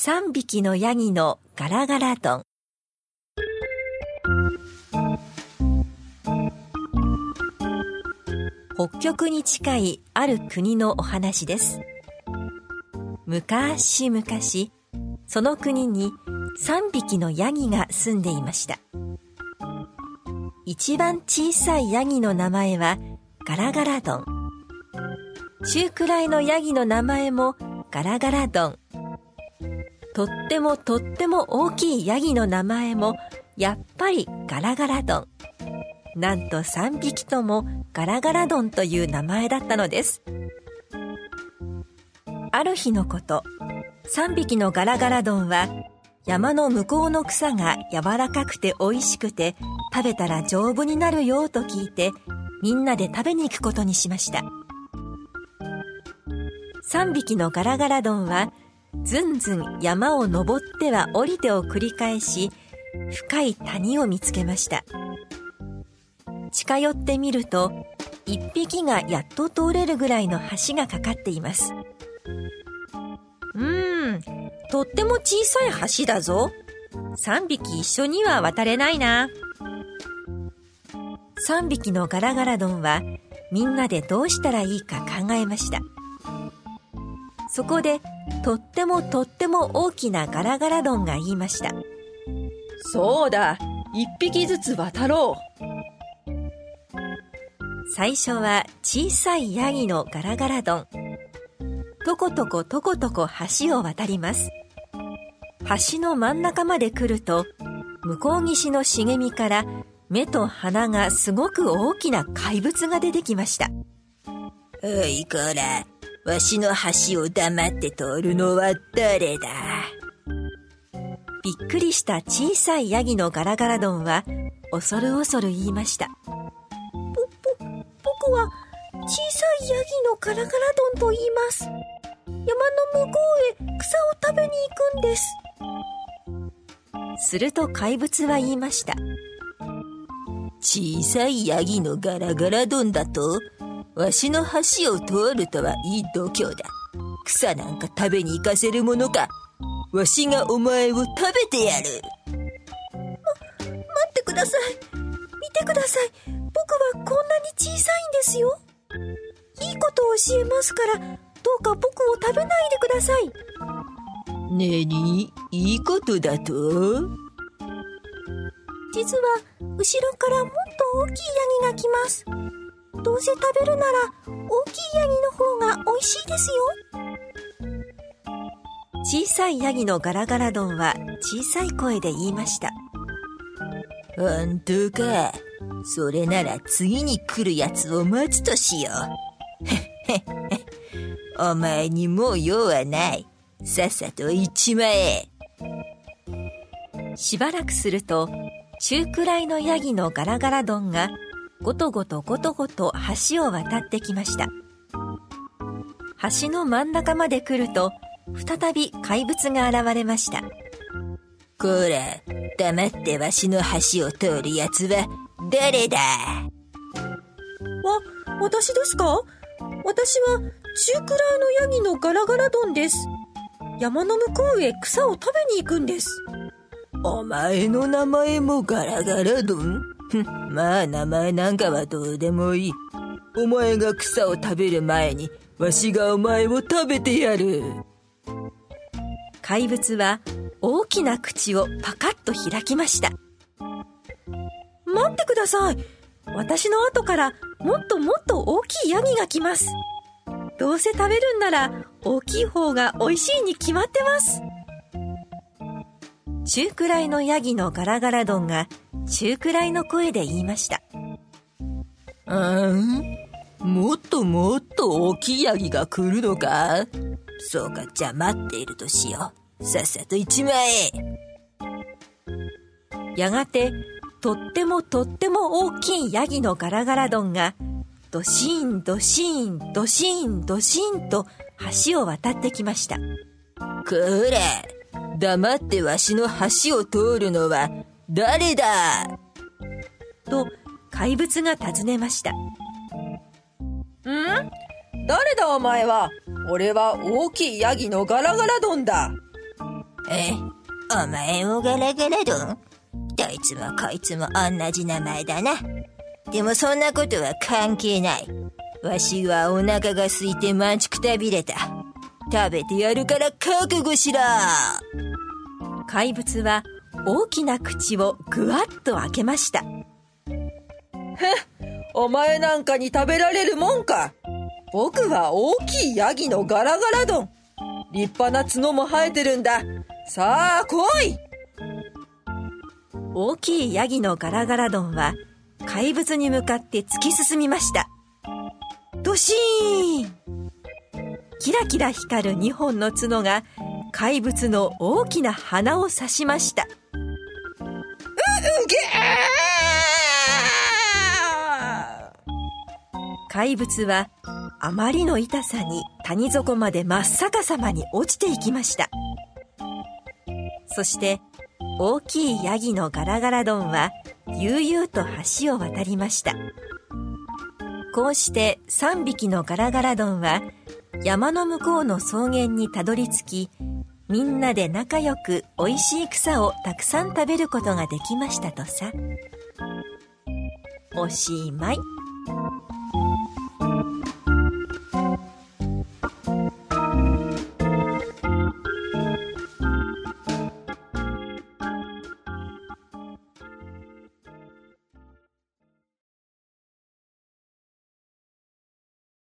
3匹のヤギのガラガラ丼。北極に近いある国のお話です。昔々その国に3匹のヤギが住んでいました。一番小さいヤギの名前はガラガラドン中くらいのヤギの名前もガラガラドンとってもとっても大きいヤギの名前もやっぱりガラガラドン。なんと3匹ともガラガラドンという名前だったのです。ある日のこと3匹のガラガラドンは山の向こうの草が柔らかくて美味しくて食べたら丈夫になるよと聞いてみんなで食べに行くことにしました。3匹のガラガラドンはずんずん山を登っては降りてを繰り返し深い谷を見つけました。近寄ってみると1匹がやっと通れるぐらいの橋がかかっていますうーんとっても小さい橋だぞ。3匹一緒には渡れないな。3匹のガラガラドンはみんなでどうしたらいいか考えました。そこでとってもとっても大きなガラガラドンが言いました。そうだ。一匹ずつ渡ろう。最初は小さいヤギのガラガラドンとことことことこ橋を渡ります。橋の真ん中まで来ると向こう岸の茂みから目と鼻がすごく大きな怪物が出てきました。おいこら？わしの橋を黙って通るのは誰だ?びっくりした小さいヤギのガラガラドンは恐る恐る言いました。ぼ、ぼ、僕は小さいヤギのガラガラドンと言います。山の向こうへ草を食べに行くんです。すると怪物は言いました。小さいヤギのガラガラドンだとわしの橋を通るとはいい度胸だ。草なんか食べに行かせるものか。わしがお前を食べてやる。ま、待ってください。見てください。僕はこんなに小さいんですよ。いいことを教えますからどうか僕を食べないでください。ねにいいことだと？実は後ろからもっと大きいヤギが来ますどうせ食べるなら大きいヤギの方が美味しいですよ。小さいヤギのガラガラドンは小さい声で言いました。本当か。それなら次に来るやつを待つとしよう。お前にもう用はない。さっさと行っちまえ。しばらくすると中くらいのヤギのガラガラドンがごとごとごとごと橋を渡ってきました。橋の真ん中まで来ると再び怪物が現れました。こら黙ってわしの橋を通るやつは誰だ？わ私ですか？私は中くらいのヤギのガラガラドンです。山の向こうへ草を食べに行くんです。お前の名前もガラガラドン まあ名前なんかはどうでもいい。お前が草を食べる前にわしがお前を食べてやる。怪物は大きな口をパカッと開きました。待ってください。私の後からもっともっと大きいヤギが来ます。どうせ食べるんなら大きい方が美味しいに決まってます。中くらいのヤギのガラガラドンが中くらいの声で言いました。うん？もっともっと大きいヤギが来るのか？そうか、じゃあ待っているとしよう。さっさと一枚やがて、とってもとっても大きいヤギのガラガラドンが、ドシーン、ドシーン、ドシーン、ドシーンと橋を渡ってきました。こら、黙ってわしの橋を通るのは誰だ？と怪物が尋ねました。ん？誰だお前は？俺は大きいヤギのガラガラドンだえ、お前もガラガラドンどいつもこいつも同じ名前だな。でもそんなことは関係ない。わしはお腹が空いて満ちくたびれた。食べてやるから覚悟しろ怪物は大きな口をぐわっと開けました。お前なんかに食べられるもんか。僕は大きいヤギのガラガラ丼。立派な角も生えてるんだ。さあ、来い大きいヤギのガラガラ丼は怪物に向かって突き進みました。ドシーンキラキラ光る2本の角が怪物の大きな鼻を刺しました。怪物はあまりの痛さに谷底まで真っ逆さまに落ちていきました。そして大きいヤギのガラガラ丼は悠々と橋を渡りました。こうして3匹のガラガラ丼は山の向こうの草原にたどり着き、みんなで仲良く美味しい草をたくさん食べることができましたとさ。おしまい。